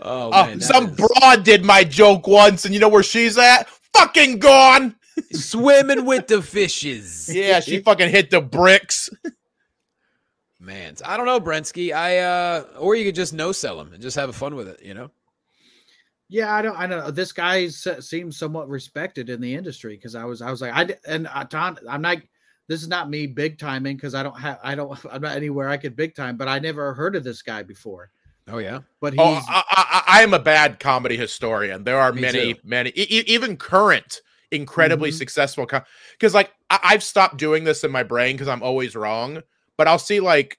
oh, oh, man, that some is- broad did my joke once and you know where she's at fucking gone swimming with the fishes. yeah she fucking hit the bricks Man, I don't know, Brensky. I uh, or you could just no sell him and just have fun with it. You know. Yeah, I don't. I don't know. This guy seems somewhat respected in the industry because I was, I was like, I and I, Tom, I'm not. This is not me big timing because I don't have, I don't, I'm not anywhere I could big time. But I never heard of this guy before. Oh yeah. But he's, oh I, I, I am a bad comedy historian there are many too. many e- even current incredibly Mhm. successful because like I, i've stopped doing this in my brain because i'm always wrong but i'll see like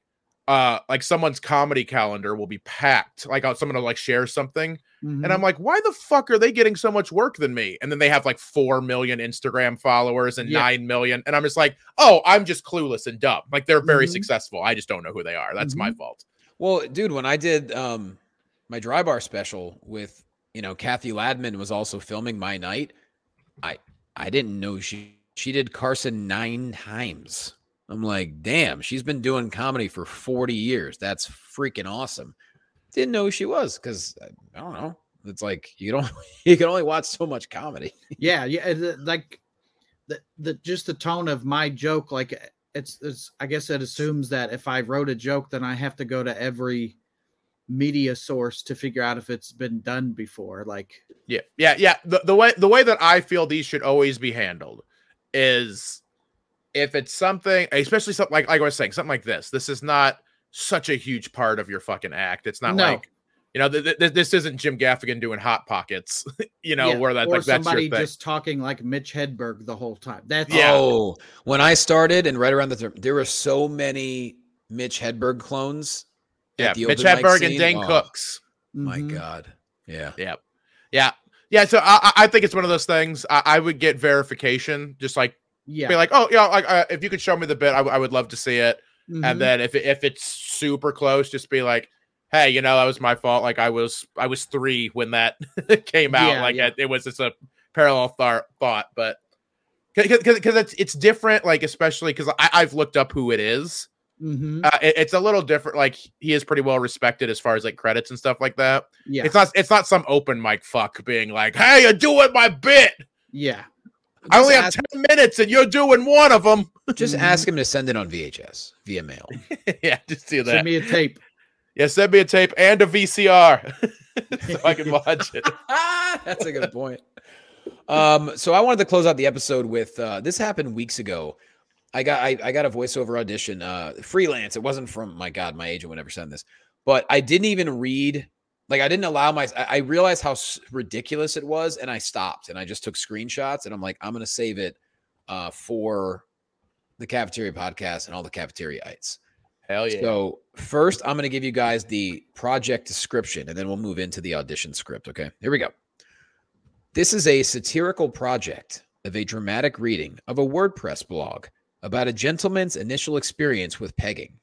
uh like someone's comedy calendar will be packed like someone will like share something Mhm. And I'm like, why the fuck are they getting so much work than me? And then they have like 4 million Instagram followers and Yeah. 9 million. And I'm just like, oh, I'm just clueless and dumb. Like they're very Mhm. successful. I just don't know who they are. That's my fault. Well, dude, when I did um my dry bar special with you know Kathy Ladman was also filming my night, I I didn't know she she did Carson nine times. I'm like, damn, she's been doing comedy for 40 years. That's freaking awesome. Didn't know who she was because uh, I don't know. It's like you don't you can only watch so much comedy. yeah, yeah, like the the just the tone of my joke, like eh, it's, it's. I guess it assumes that if I wrote a joke, then I have to go to every media source to figure out if it's been done before. Like, Yeah. Yeah. Yeah. The, the way the way that I feel these should always be handled is if it's something, especially something like, like I was saying, something like this. This is not such a huge part of your fucking act. It's not No. like you know, th- th- this isn't Jim Gaffigan doing hot pockets, you know, yeah, where that or like that's somebody just talking like Mitch Hedberg the whole time. That's Yeah. Oh, when I started and right around the time, there were so many Mitch Hedberg clones. at yeah, the Mitch open Hedberg and scene. Dane Oh, Cooks. My Mhm. God. Yeah. Yeah, yeah, yeah. So I, I I think it's one of those things. I, I would get verification, just like Yeah. be like, oh, yeah, like uh, if you could show me the bit, I, w- I would love to see it. Mhm. And then if it, if it's super close, just be like, hey, you know, that was my fault. Like I was I was three when that came out. Yeah, like yeah. It, it was just a parallel thought, thought, but because it's it's different. Like especially because I've looked up who it is. Mhm. Uh, it- it's a little different. Like he is pretty well respected as far as like credits and stuff like that. yeah. It's not it's not some open mic fuck being like, hey, you're doing my bit. yeah. I only have ask- ten minutes and you're doing one of them. Just ask him to send it on VHS via mail. yeah, just do that. Send me a tape. Yeah, send me a tape and a VCR so I can watch it. That's a good point. Um, so I wanted to close out the episode with uh, this happened weeks ago. I got I, I got a voiceover audition, uh, freelance. It wasn't from my God, my agent would never send this, but I didn't even read. Like I didn't allow my. I I realized how ridiculous it was, and I stopped and I just took screenshots. And I'm like, I'm gonna save it uh, for the cafeteria podcast and all the cafeteriaites. Hell yeah. So first, I'm going to give you guys the project description, and then we'll move into the audition script. Okay, here we go. This is a satirical project of a dramatic reading of a WordPress blog about a gentleman's initial experience with pegging.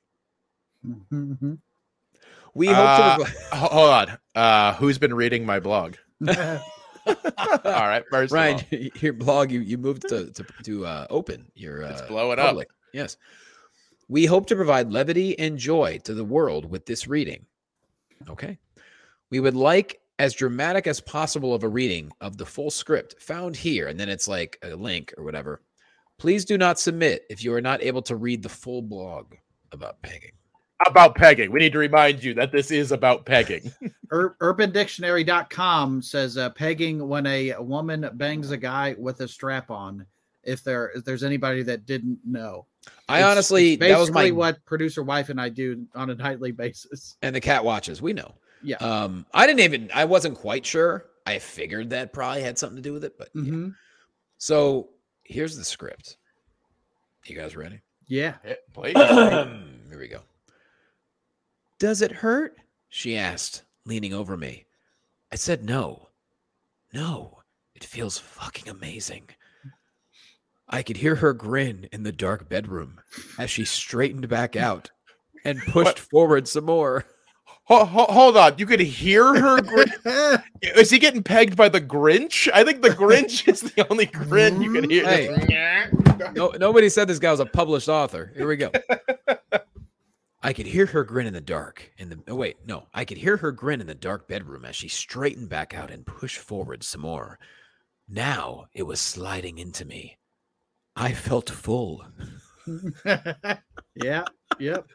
We hope Uh, to. Hold on. Uh, who's been reading my blog? All right. First Ryan, of all, your blog you you moved to to, to uh, open your uh, It's blowing up. Yes, we hope to provide levity and joy to the world with this reading. Okay, we would like as dramatic as possible of a reading of the full script found here, and then it's like a link or whatever. Please do not submit if you are not able to read the full blog about pegging. About pegging. We need to remind you that this is about pegging. Ur- UrbanDictionary.com says uh, pegging when a woman bangs a guy with a strap on. If there if there's anybody that didn't know, I It's- honestly, it's that was my what producer wife and I do on a nightly basis. and the cat watches. We know. Yeah. Um, I didn't even. I wasn't quite sure. I figured that probably had something to do with it, but yeah. Mhm. So here's the script. You guys ready? Yeah. Yeah, Please. Here we go. Does it hurt? She asked, leaning over me. I said no. No, it feels fucking amazing. I could hear her grin in the dark bedroom as she straightened back out and pushed forward some more. Ho- ho- hold on. You could hear her. Grin- is he getting pegged by the Grinch? I think the Grinch is the only grin you can hear. Hey. No, nobody said this guy was a published author. Here we go. I could hear her grin in the dark. In the oh, wait, no, I could hear her grin in the dark bedroom as she straightened back out and pushed forward some more. Now it was sliding into me. I felt full. yeah. Yep.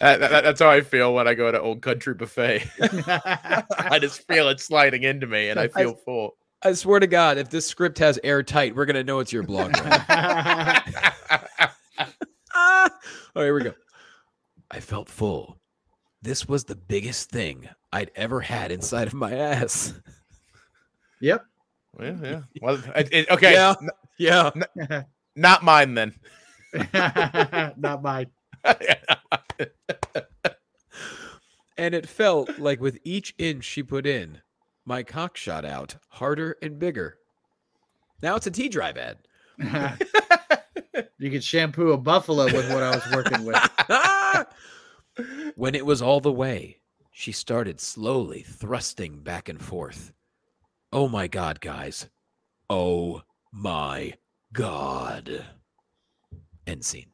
That- that- that's how I feel when I go to Old Country Buffet. I just feel it sliding into me, and I feel full. I swear to God, if this script has airtight, we're gonna know it's your blog. Ryan. ah! Oh, here we go. I felt full. This was the biggest thing I'd ever had inside of my ass. yep. Yeah, yeah. Well, it- it- okay. Yeah. n- Yeah. not mine then. Not mine. And it felt like with each inch she put in, my cock shot out harder and bigger. Now it's a T drive ad. you could shampoo a buffalo with what I was working with. when it was all the way, she started slowly thrusting back and forth. Oh my God, guys. Oh my God. End scene.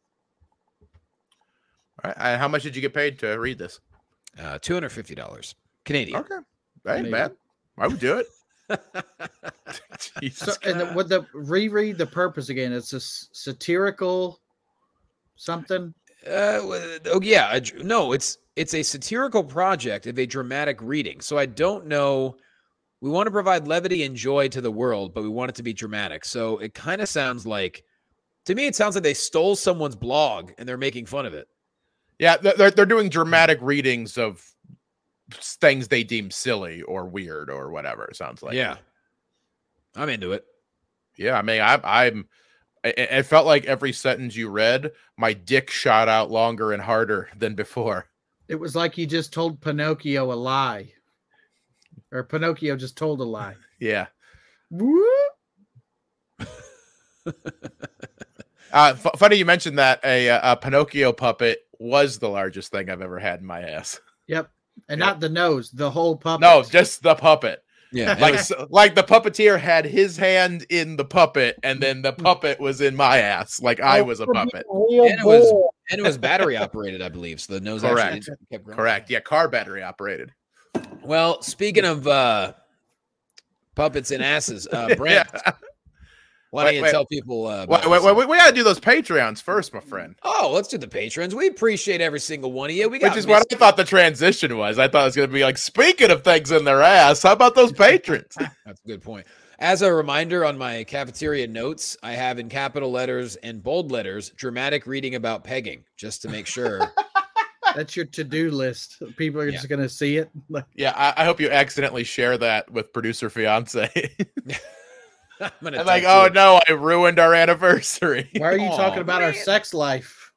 All right, how much did you get paid to read this? Uh, $250 Canadian. Okay. Hey, Maybe. man. I would do it. So, and the, Christ. with the reread the purpose again, it's a s- satirical something. Uh, oh yeah, no, it's it's a satirical project of a dramatic reading. So I don't know. We want to provide levity and joy to the world, but we want it to be dramatic. So it kind of sounds like, to me, it sounds like they stole someone's blog and they're making fun of it. Yeah, they're they're doing dramatic readings of s- things they deem silly or weird or whatever. It sounds like. yeah, I'm into it. Yeah, I mean, I'm I'm. It, it felt like every sentence you read, my dick shot out longer and harder than before. It was like you just told Pinocchio a lie, or Pinocchio just told a lie. Yeah. Whoop. Uh, f- funny you mentioned that a, uh, a Pinocchio puppet was the largest thing I've ever had in my ass. Yep, and Yep. not the nose, the whole puppet. No, just the puppet. Yeah, Like s- like the puppeteer had his hand in the puppet, and then the puppet was in my ass, like I was a puppet. and it was and it was battery operated, I believe. So the nose Correct. actually kept growing. Correct. Yeah, car battery operated. Well, speaking of uh, puppets and asses, uh, Brent, Yeah. Why don't Wait, you wait. tell people? Uh, Wait, about wait, wait, we gotta do those Patreons first, my friend. Oh, let's do the patrons. We appreciate every single one of you. We got Which is what I thought the transition was. I thought it was gonna be like, speaking of things in their ass, how about those patrons? That's a good point. As a reminder on my cafeteria notes, I have in capital letters and bold letters dramatic reading about pegging, just to make sure. That's your to-do list. People are Yeah. just gonna see it. Yeah, I, I hope you accidentally share that with producer fiance. I'm gonna and like, text oh you. no, I ruined our anniversary. Why are you Aw, talking about our sex life?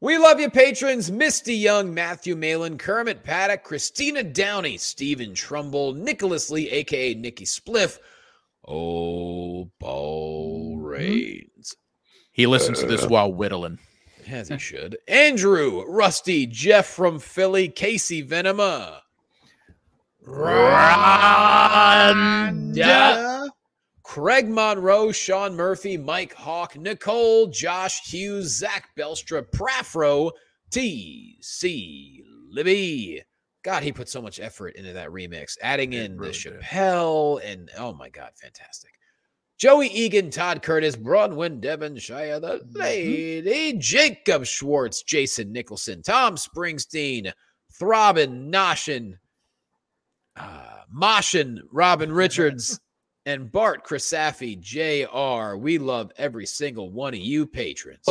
We love you, patrons. Misty Young, Matthew Malin, Kermit Paddock, Christina Downey, Stephen Trumbull, Nicholas Lee, aka Nikki Spliff. Oh, Paul mm-hmm. Reigns. He listens to this uh. while whittling. As he should. Andrew, Rusty, Jeff from Philly, Casey Venema. Yeah. Craig Monroe, Sean Murphy, Mike Hawk, Nicole, Josh Hughes, Zach Belstra, Prafro, TC Libby. God, he put so much effort into that remix, adding He in really the did. Chappelle and oh my God, fantastic. Joey Egan, Todd Curtis, Bronwyn Devonshire, the Mm-hmm. lady, Jacob Schwartz, Jason Nicholson, Tom Springsteen, Throbbing, Noshin, uh, Moshin, Robin Richards, and Bart Chrisaffi, JR. We love every single one of you patrons.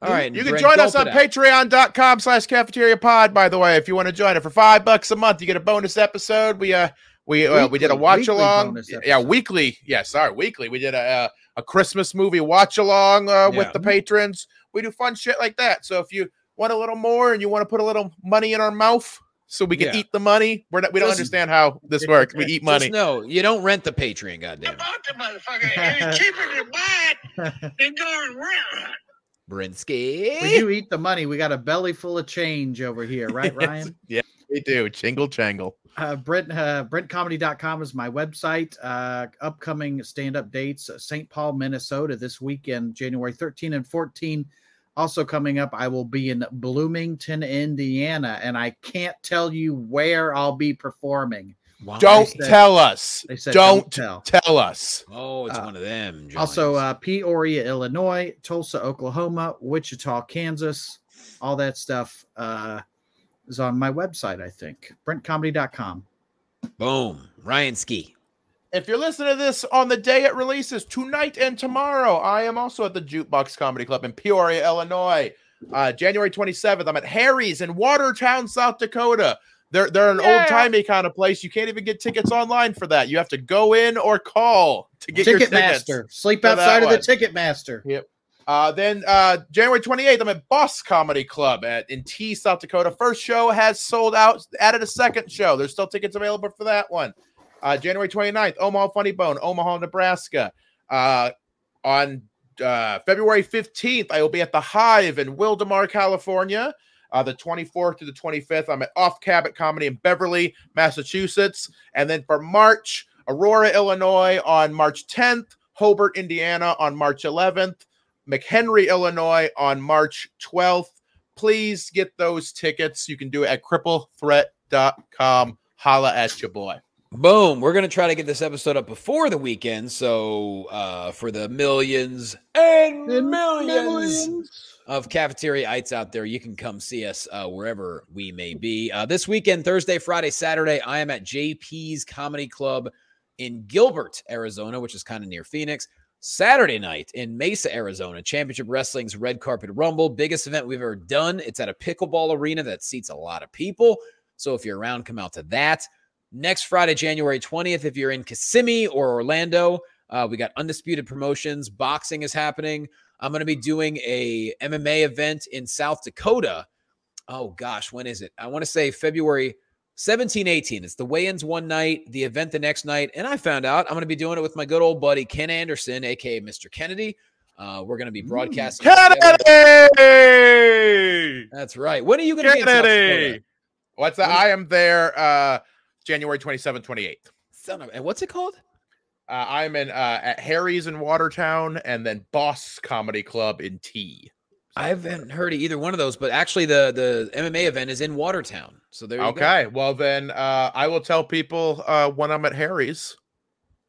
All right. You can Brent, join us on patreon.com slash cafeteria pod, by the way. If you want to join it for five bucks a month, you get a bonus episode. We uh we uh, we did a watch along. Yeah, weekly. Yeah, sorry, weekly. We did a uh, a Christmas movie watch along uh, with the patrons. We do fun shit like that. So if you want a little more and you want to put a little money in our mouth so we can Yeah. eat the money, we're not, we don't Just- understand how this works. We eat money. No, you don't rent the Patreon, goddamn. it. About the motherfucker. And it's cheaper to buy it than going around. Brinsky. We do eat the money. We got a belly full of change over here, right, Ryan? yeah, we do. Chingle jangle. uh, Brent, uh, BrentComedy.com is my website. Uh, upcoming stand up dates uh, St. Paul, Minnesota this weekend, January 13 and 14. Also coming up, I will be in Bloomington, Indiana, and I can't tell you where I'll be performing. Why? Don't said- tell us. They said, Don't tell. tell us. Oh, it's Uh, one of them. Also, uh, Peoria, Illinois, Tulsa, Oklahoma, Wichita, Kansas, all that stuff uh, is on my website, I think. BrentComedy.com. boom, Ryan Ski. If you're listening to this on the day it releases, tonight and tomorrow, I am also at the Jukebox Comedy Club in Peoria, Illinois. Uh, January 27th, I'm at Harry's in Watertown, South Dakota. They're they're an Yeah. old timey kind of place. You can't even get tickets online for that. You have to go in or call to get your tickets. Ticketmaster. Sleep outside of the one. Ticketmaster. Uh, then uh, January 28th, I'm at Boss Comedy Club at in T, South Dakota. First show has sold out. Added a second show. There's still tickets available for that one. Uh, January 29th, Omaha Funny Bone, Omaha, Nebraska. Uh, on uh, February 15th, I will be at the Hive in Wildomar, California. Uh, the 24th to the 25th, I'm at Off Cabot Comedy in Beverly, Massachusetts. And then for March, Aurora, Illinois on March 10th, Hobart, Indiana on March 11th, McHenry, Illinois on March 12th. Please get those tickets. You can do it at cripplethreat.com. Holla at your boy. Boom. We're gonna try to get this episode up before the weekend. So uh for the millions and, And millions, of cafeteriaites out there, you can come see us uh, wherever we may be. Uh, this weekend, Thursday, Friday, Saturday, I am at JP's Comedy Club in Gilbert, Arizona, which is kind of near Phoenix. Saturday night in Mesa, Arizona, Championship Wrestling's Red Carpet Rumble, biggest event we've ever done. It's at a pickleball arena that seats a lot of people. So if you're around, come out to that. Next Friday, January 20th, if you're in Kissimmee or Orlando, uh, we got undisputed promotions. Boxing is happening. I'm going to be doing a MMA event in South Dakota. Oh gosh, when is it? I want to say February 17, 18. It's the weigh-ins one night, the event the next night, and I found out I'm going to be doing it with my good old buddy Ken Anderson, aka Mr. Kennedy. Uh, we're going to be broadcasting. Kennedy! That's right. When are you going to be in South Kennedy! Dakota? What's that? I am there uh, January 27th, 28th. Son of, and what's it called? Uh, I'm in uh, at Harry's in Watertown and then Boss Comedy Club in T. I haven't heard of either one of those, but actually the the MMA event is in Watertown. So there you go. Okay, well then uh, I will tell people uh, when I'm at Harry's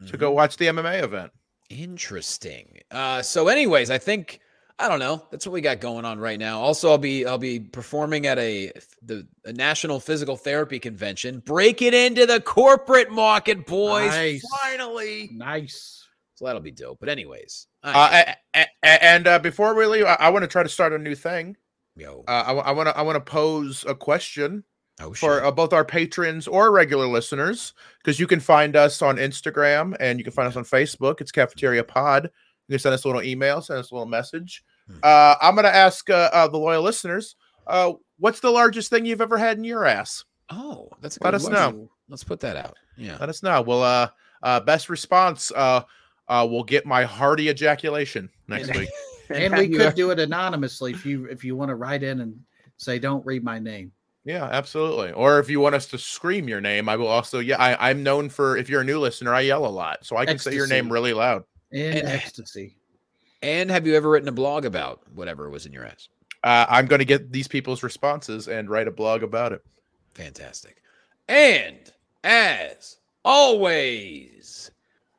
to Mhm. go watch the MMA event. Interesting. Uh, so, anyways, I think I don't know. That's what we got going on right now. Also, I'll be I'll be performing at a the a national physical therapy convention. Break it into the corporate market, boys. Nice. Finally. Nice. So that'll be dope. But anyways, I- Uh, and uh, before we leave, I, want to try to start a new thing. yo, Uh, I want to I want to pose a question oh for uh, both our patrons or regular listeners because you can find us on Instagram and you can find us on Facebook. It's Cafeteria Pod. You can send us a little email, send us a little message. Uh, I'm going to ask uh, uh, the loyal listeners, uh, what's the largest thing you've ever had in your ass? Oh, that's a Let us one. know. Let's put that out. Yeah. Let us know. Well, uh, uh, best response, uh, uh, will get my hearty ejaculation next week. and we could do it anonymously if you if you want to write in and say don't read my name Yeah, absolutely. Or if you want us to scream your name, I will also. Yeah, I, I'm known for. If you're a new listener, I yell a lot, so I can say your name really loud. in And- ecstasy And have you ever written a blog about whatever was in your ass? Uh, I'm going to get these people's responses and write a blog about it. Fantastic. And as always,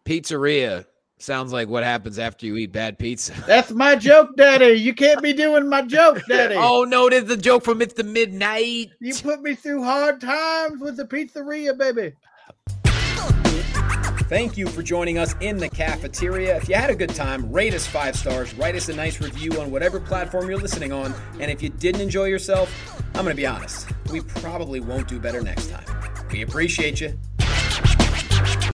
pizzeria sounds like what happens after you eat bad pizza. that's my joke daddy you can't be doing my joke daddy oh no, it is the joke from It's the Midnight. you put me through hard times with the pizzeria baby Thank you for joining us in the cafeteria. If you had a good time, rate us five stars, write us a nice review on whatever platform you're listening on. And if you didn't enjoy yourself, I'm going to be honest, we probably won't do better next time. We appreciate you.